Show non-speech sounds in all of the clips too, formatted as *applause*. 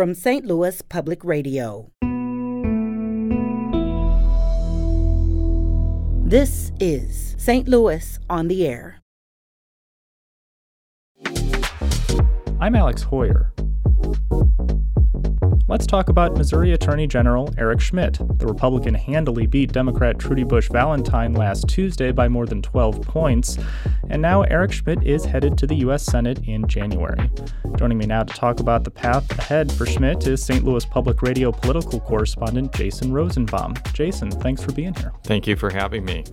from St. Louis Public Radio. This is St. Louis on the Air. I'm Alex Heuer. Let's talk about Missouri Attorney General Eric Schmitt. The Republican handily beat Democrat Trudy Bush Valentine last Tuesday by more than 12 points, and now Eric Schmitt is headed to the U.S. Senate in January. Joining me now to talk about the path ahead for Schmitt is St. Louis Public Radio political correspondent Jason Rosenbaum. Jason, thanks for being here. Thank you for having me.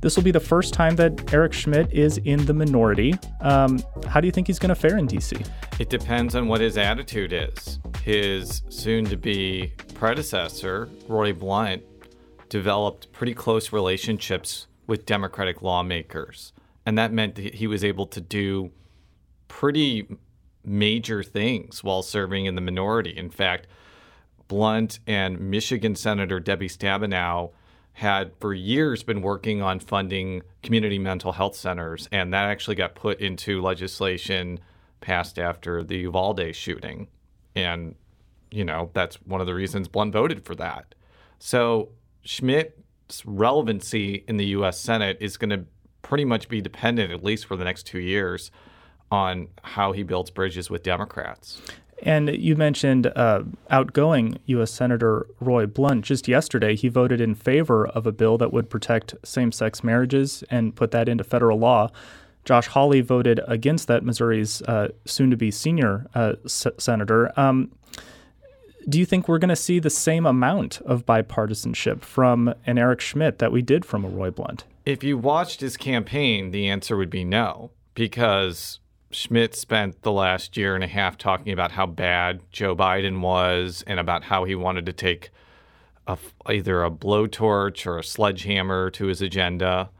This will be the first time that Eric Schmitt is in the minority. Um, how do you think he's going to fare in D.C.? It depends on what his attitude is. His soon to be predecessor, Roy Blunt, developed pretty close relationships with Democratic lawmakers. And that meant that he was able to do pretty major things while serving in the minority. In fact, Blunt and Michigan Senator Debbie Stabenow had for years been working on funding community mental health centers, and that actually got put into legislation passed after the Uvalde shooting. And, you know, that's one of the reasons Blunt voted for that. So Schmitt's relevancy in the U.S. Senate is going to pretty much be dependent, at least for the next two years, on how he builds bridges with Democrats. And you mentioned uh, outgoing U.S. Senator Roy Blunt. Just yesterday, he voted in favor of a bill that would protect same sex marriages and put that into federal law. Josh Hawley voted against that, Missouri's uh, soon to be senior uh, s- senator. Um, do you think we're going to see the same amount of bipartisanship from an Eric Schmitt that we did from a Roy Blunt? If you watched his campaign, the answer would be no, because Schmitt spent the last year and a half talking about how bad Joe Biden was and about how he wanted to take a, either a blowtorch or a sledgehammer to his agenda.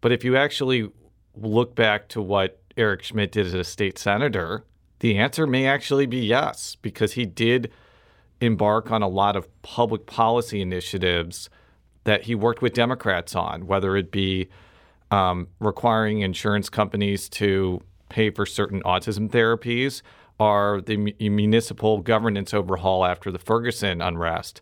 But if you actually look back to what Eric Schmitt did as a state senator, the answer may actually be yes, because he did embark on a lot of public policy initiatives that he worked with Democrats on, whether it be um, requiring insurance companies to pay for certain autism therapies are the municipal governance overhaul after the Ferguson unrest.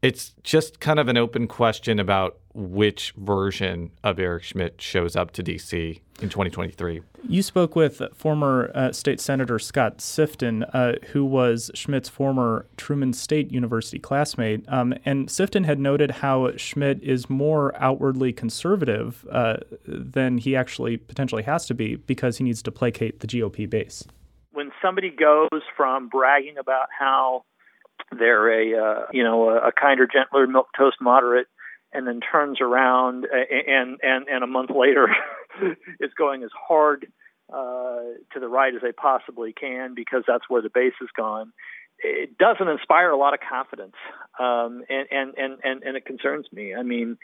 It's just kind of an open question about which version of Eric Schmitt shows up to DC in 2023. You spoke with former uh, State Senator Scott Sifton, uh, who was Schmitt's former Truman State University classmate. Um, and Sifton had noted how Schmitt is more outwardly conservative uh, than he actually potentially has to be because he needs to placate the GOP base. When somebody goes from bragging about how they're a uh, you know a, a kinder, gentler milk toast moderate and then turns around and and and a month later *laughs* is going as hard uh, to the right as they possibly can because that's where the base has gone. It doesn't inspire a lot of confidence, um, and, and and and and it concerns me. I mean,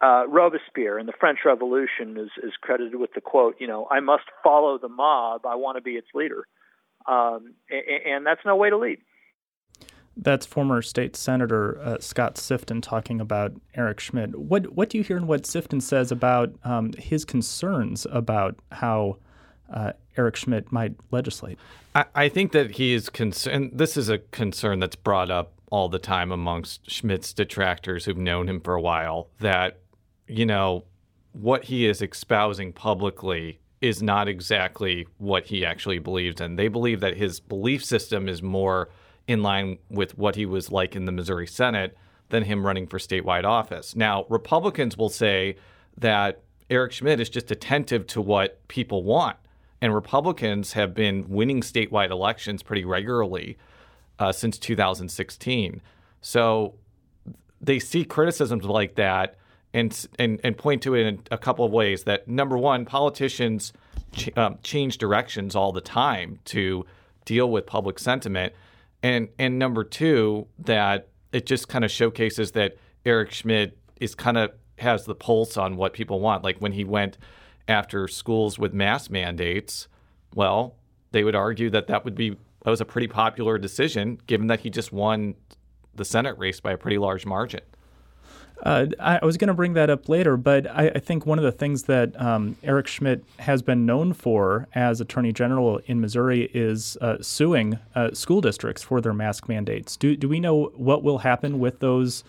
uh, Robespierre in the French Revolution is is credited with the quote, you know, "I must follow the mob. I want to be its leader," um, and, and that's no way to lead. That's former state senator uh, Scott Sifton talking about Eric Schmitt. What what do you hear in what Sifton says about um, his concerns about how uh, Eric Schmitt might legislate? I, I think that he is concerned. This is a concern that's brought up all the time amongst Schmitt's detractors who've known him for a while. That you know what he is espousing publicly is not exactly what he actually believes in. They believe that his belief system is more in line with what he was like in the Missouri Senate than him running for statewide office. Now, Republicans will say that Eric Schmitt is just attentive to what people want. And Republicans have been winning statewide elections pretty regularly uh, since 2016. So they see criticisms like that and, and, and point to it in a couple of ways that number one, politicians ch- um, change directions all the time to deal with public sentiment and and number two that it just kind of showcases that Eric Schmitt is kind of has the pulse on what people want. Like when he went after schools with mask mandates, well, they would argue that that would be that was a pretty popular decision, given that he just won the Senate race by a pretty large margin. Uh, I, was going to bring that up later, but I, I, think one of the things that um, Eric Schmitt has been known for as Attorney General in Missouri is uh, suing uh, school districts for their mask mandates. Do, do we know what will happen with those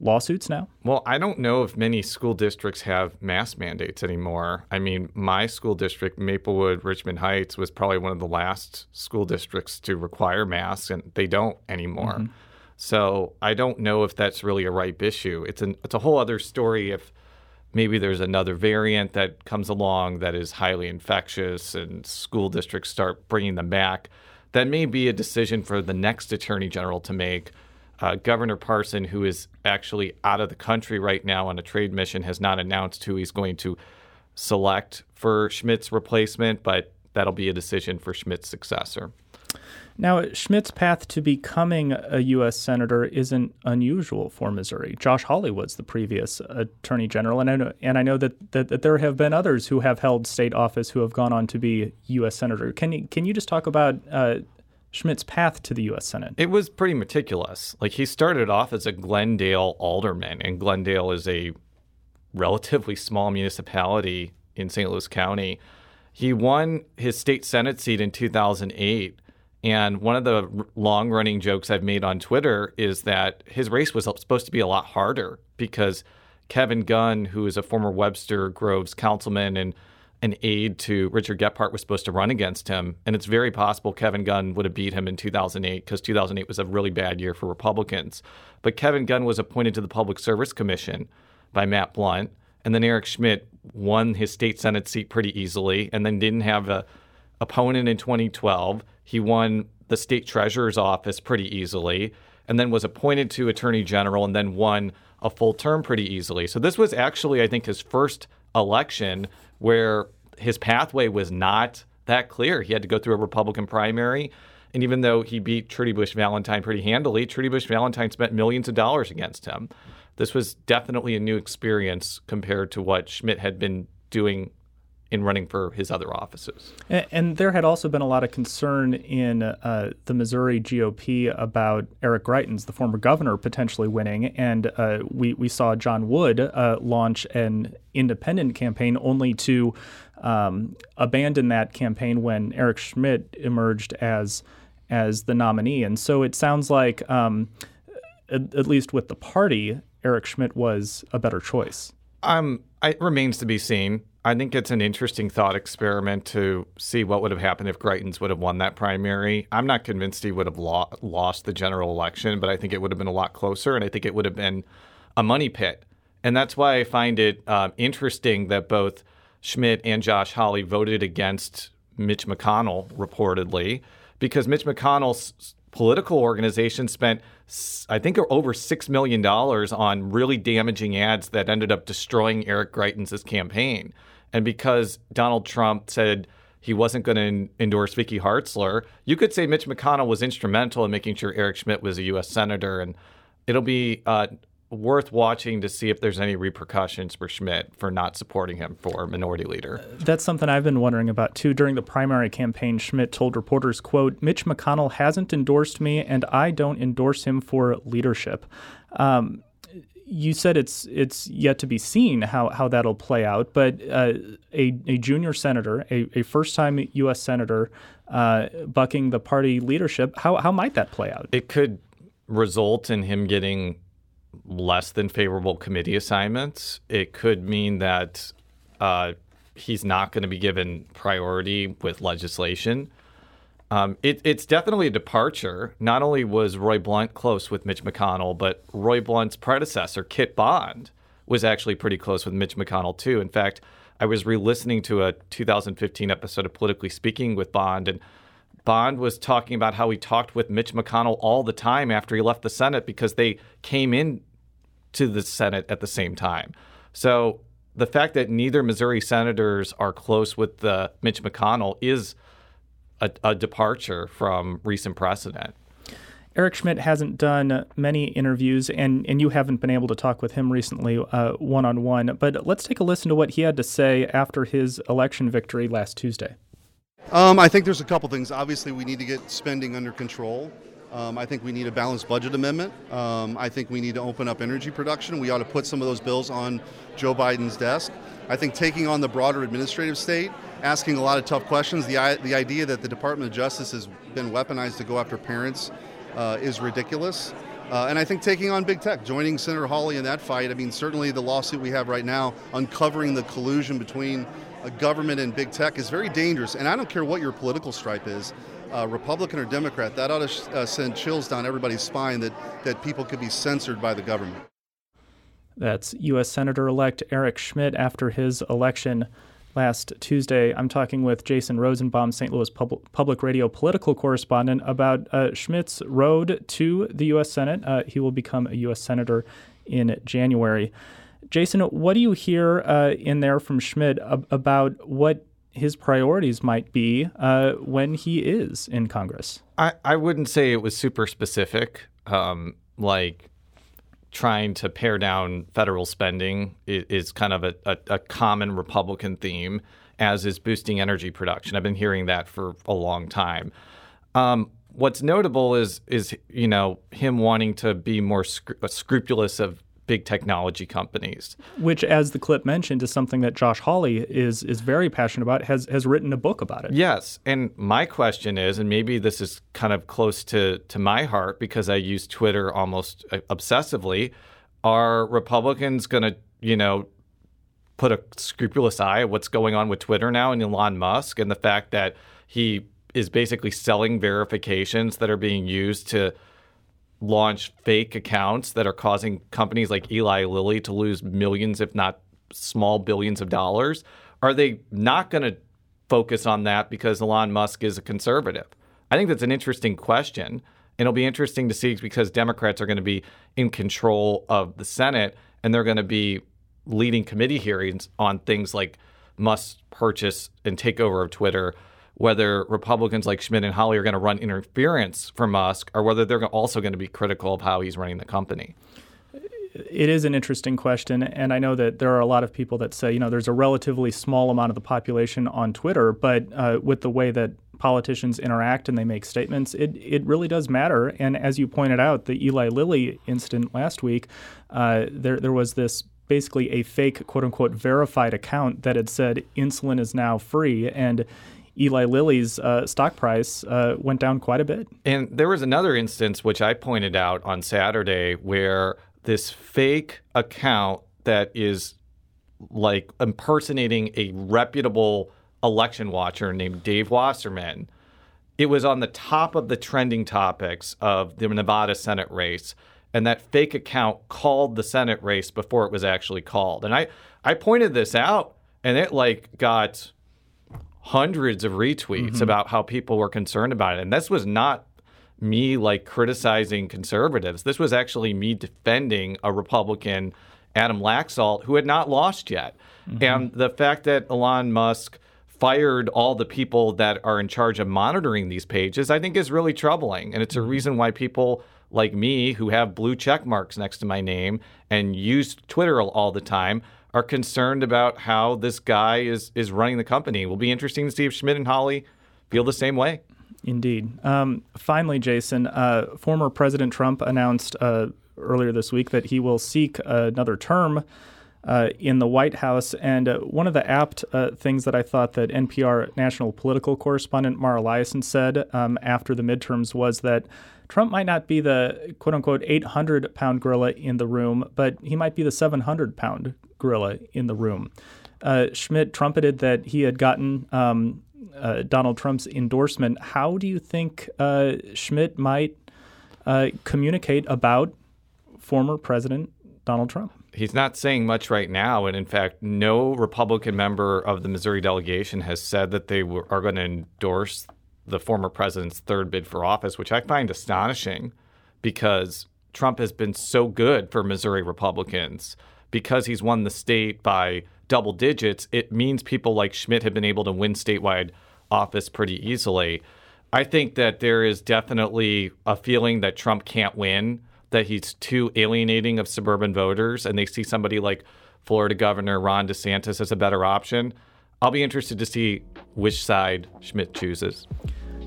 lawsuits now? Well, I don't know if many school districts have mask mandates anymore. I mean, my school district, Maplewood, Richmond Heights, was probably one of the last school districts to require masks, and they don't anymore. Mm-hmm. So I don't know if that's really a ripe issue. It's an it's a whole other story if maybe there's another variant that comes along that is highly infectious and school districts start bringing them back. That may be a decision for the next attorney general to make uh, Governor Parson, who is actually out of the country right now on a trade mission, has not announced who he's going to select for Schmitt's replacement, but that'll be a decision for Schmitt's successor. Now, Schmitt's path to becoming a U.S. Senator isn't unusual for Missouri. Josh Hawley was the previous Attorney General, and I know, and I know that, that, that, there have been others who have held state office who have gone on to be U.S. Senator. Can you, can you just talk about uh, Schmitt's path to the U.S. Senate? It was pretty meticulous. Like he started off as a Glendale alderman, and Glendale is a relatively small municipality in St. Louis County. He won his state Senate seat in 2008. And one of the long running jokes I've made on Twitter is that his race was supposed to be a lot harder because Kevin Gunn, who is a former Webster Groves councilman and an aide to Richard Gephardt was supposed to run against him. And it's very possible Kevin Gunn would have beat him in 2008 because 2008 was a really bad year for Republicans. But Kevin Gunn was appointed to the Public Service Commission by Matt Blunt. And then Eric Schmitt won his state Senate seat pretty easily and then didn't have a opponent in 2012. He won the state treasurer's office pretty easily and then was appointed to attorney general and then won a full term pretty easily. So this was actually, I think, his first election where his pathway was not that clear. He had to go through a Republican primary. And even though he beat Trudy Bush Valentine pretty handily, Trudy Bush Valentine spent millions of dollars against him. This was definitely a new experience compared to what Schmitt had been doing in running for his other offices. And, and, there had also been a lot of concern in uh, the Missouri GOP about Eric Greitens, the former governor, potentially winning. And uh, we, we saw John Wood uh, launch an independent campaign only to um, abandon that campaign when Eric Schmitt emerged as as the nominee. And so it sounds like, um, at, at least with the party, Eric Schmitt was a better choice. Um, it remains to be seen. I think it's an interesting thought experiment to see what would have happened if Greitens would have won that primary. I'm not convinced he would have lo- lost the general election, but I think it would have been a lot closer, and I think it would have been a money pit. And that's why I find it uh, interesting that both Schmitt and Josh Hawley voted against Mitch McConnell, reportedly, because Mitch McConnell's political organization spent, I think, over $6 million on really damaging ads that ended up destroying Eric Greitens' campaign. And because Donald Trump said he wasn't going to endorse Vicky Hartzler, you could say Mitch McConnell was instrumental in making sure Eric Schmitt was a U.S. senator. And it'll be uh, worth watching to see if there's any repercussions for Schmitt for not supporting him for minority leader. That's something I've been wondering about too. During the primary campaign, Schmitt told reporters, quote, Mitch McConnell hasn't endorsed me and I don't endorse him for leadership. Um, you said it's it's yet to be seen how, how that'll play out, but uh, a, a junior senator, a, a first time U.S. senator, uh, bucking the party leadership, how, how might that play out? It could result in him getting less than favorable committee assignments. It could mean that uh, he's not going to be given priority with legislation. Um, it, it's definitely a departure. Not only was Roy Blunt close with Mitch McConnell, but Roy Blunt's predecessor, Kit Bond, was actually pretty close with Mitch McConnell, too. In fact, I was re listening to a 2015 episode of Politically Speaking with Bond, and Bond was talking about how he talked with Mitch McConnell all the time after he left the Senate because they came in to the Senate at the same time. So the fact that neither Missouri senators are close with the Mitch McConnell is a, a departure from recent precedent. Eric Schmitt hasn't done many interviews, and, and you haven't been able to talk with him recently one on one. But let's take a listen to what he had to say after his election victory last Tuesday. Um, I think there's a couple things. Obviously, we need to get spending under control. Um, I think we need a balanced budget amendment. Um, I think we need to open up energy production. We ought to put some of those bills on Joe Biden's desk. I think taking on the broader administrative state, asking a lot of tough questions, the, the idea that the Department of Justice has been weaponized to go after parents uh, is ridiculous. Uh, and I think taking on big tech, joining Senator Hawley in that fight, I mean, certainly the lawsuit we have right now, uncovering the collusion between government and big tech is very dangerous. And I don't care what your political stripe is, uh, Republican or Democrat, that ought to uh, send chills down everybody's spine that, that people could be censored by the government. That's U.S. Senator elect Eric Schmitt after his election last Tuesday. I'm talking with Jason Rosenbaum, St. Louis Pub- Public Radio political correspondent, about uh, Schmitt's road to the U.S. Senate. Uh, he will become a U.S. Senator in January. Jason, what do you hear uh, in there from Schmitt ab- about what his priorities might be uh, when he is in Congress? I, I wouldn't say it was super specific. Um, like trying to pare down federal spending is, is kind of a, a, a, common Republican theme, as is boosting energy production. I've been hearing that for a long time. Um, what's notable is is you know him wanting to be more scrupulous of big technology companies. Which, as the clip mentioned, is something that Josh Hawley is is very passionate about. has has written a book about it. Yes, and my question is, and maybe this is kind of close to to my heart because I use Twitter almost uh, obsessively. Are Republicans going to, you know, put a scrupulous eye at what's going on with Twitter now and Elon Musk and the fact that he is basically selling verifications that are being used to launch fake accounts that are causing companies like Eli Lilly to lose millions, if not small billions of dollars? Are they not going to focus on that because Elon Musk is a conservative? I think that's an interesting question. And it'll be interesting to see because Democrats are going to be in control of the Senate and they're going to be leading committee hearings on things like Musk's purchase and takeover of Twitter whether Republicans like Schmitt and Hawley are going to run interference for Musk or whether they're also going to be critical of how he's running the company. It is an interesting question. And I know that there are a lot of people that say, you know, there's a relatively small amount of the population on Twitter, but uh, with the way that politicians interact and they make statements, it, it really does matter. And as you pointed out, the Eli Lilly incident last week, uh, there, there was this basically a fake, quote unquote, verified account that had said insulin is now free. And Eli Lilly's uh, stock price uh, went down quite a bit. And there was another instance which I pointed out on Saturday where this fake account that is like impersonating a reputable election watcher named Dave Wasserman. It was on the top of the trending topics of the Nevada Senate race. And that fake account called the Senate race before it was actually called. And I, I pointed this out and it like got hundreds of retweets mm-hmm. about how people were concerned about it. And this was not me like criticizing conservatives. This was actually me defending a Republican, Adam Laxalt, who had not lost yet. Mm-hmm. And the fact that Elon Musk fired all the people that are in charge of monitoring these pages, I think is really troubling. And it's a mm-hmm. reason why people like me, who have blue check marks next to my name and use Twitter all the time, are concerned about how this guy is is running the company. It will be interesting to see if Schmitt and Hawley feel the same way. Indeed. Um, finally, Jason, uh, former President Trump announced uh, earlier this week that he will seek another term. Uh, in the White House. And uh, one of the apt uh, things that I thought that NPR national political correspondent Mara Liasson said um, after the midterms was that Trump might not be the quote unquote 800 pound gorilla in the room, but he might be the 700 pound gorilla in the room. Uh, Schmitt trumpeted that he had gotten um, uh, Donald Trump's endorsement. How do you think uh, Schmitt might uh, communicate about former President Donald Trump? He's not saying much right now. And in fact, no Republican member of the Missouri delegation has said that they w- are going to endorse the former president's third bid for office, which I find astonishing because Trump has been so good for Missouri Republicans because he's won the state by double digits, it means people like Schmitt have been able to win statewide office pretty easily. I think that there is definitely a feeling that Trump can't win, that he's too alienating of suburban voters, and they see somebody like Florida Governor Ron DeSantis as a better option. I'll be interested to see which side Schmitt chooses.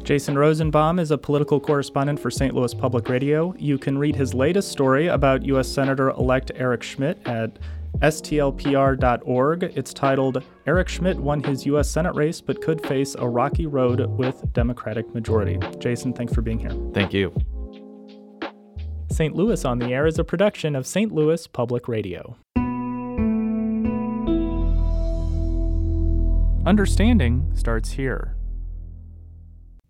Jason Rosenbaum is a political correspondent for St. Louis Public Radio. You can read his latest story about U.S. Senator elect Eric Schmitt at stlpr.org. It's titled Eric Schmitt won his U.S. Senate race but could face a rocky road with Democratic majority. Jason, thanks for being here. Thank you. St. Louis on the Air is a production of St. Louis Public Radio. Understanding starts here.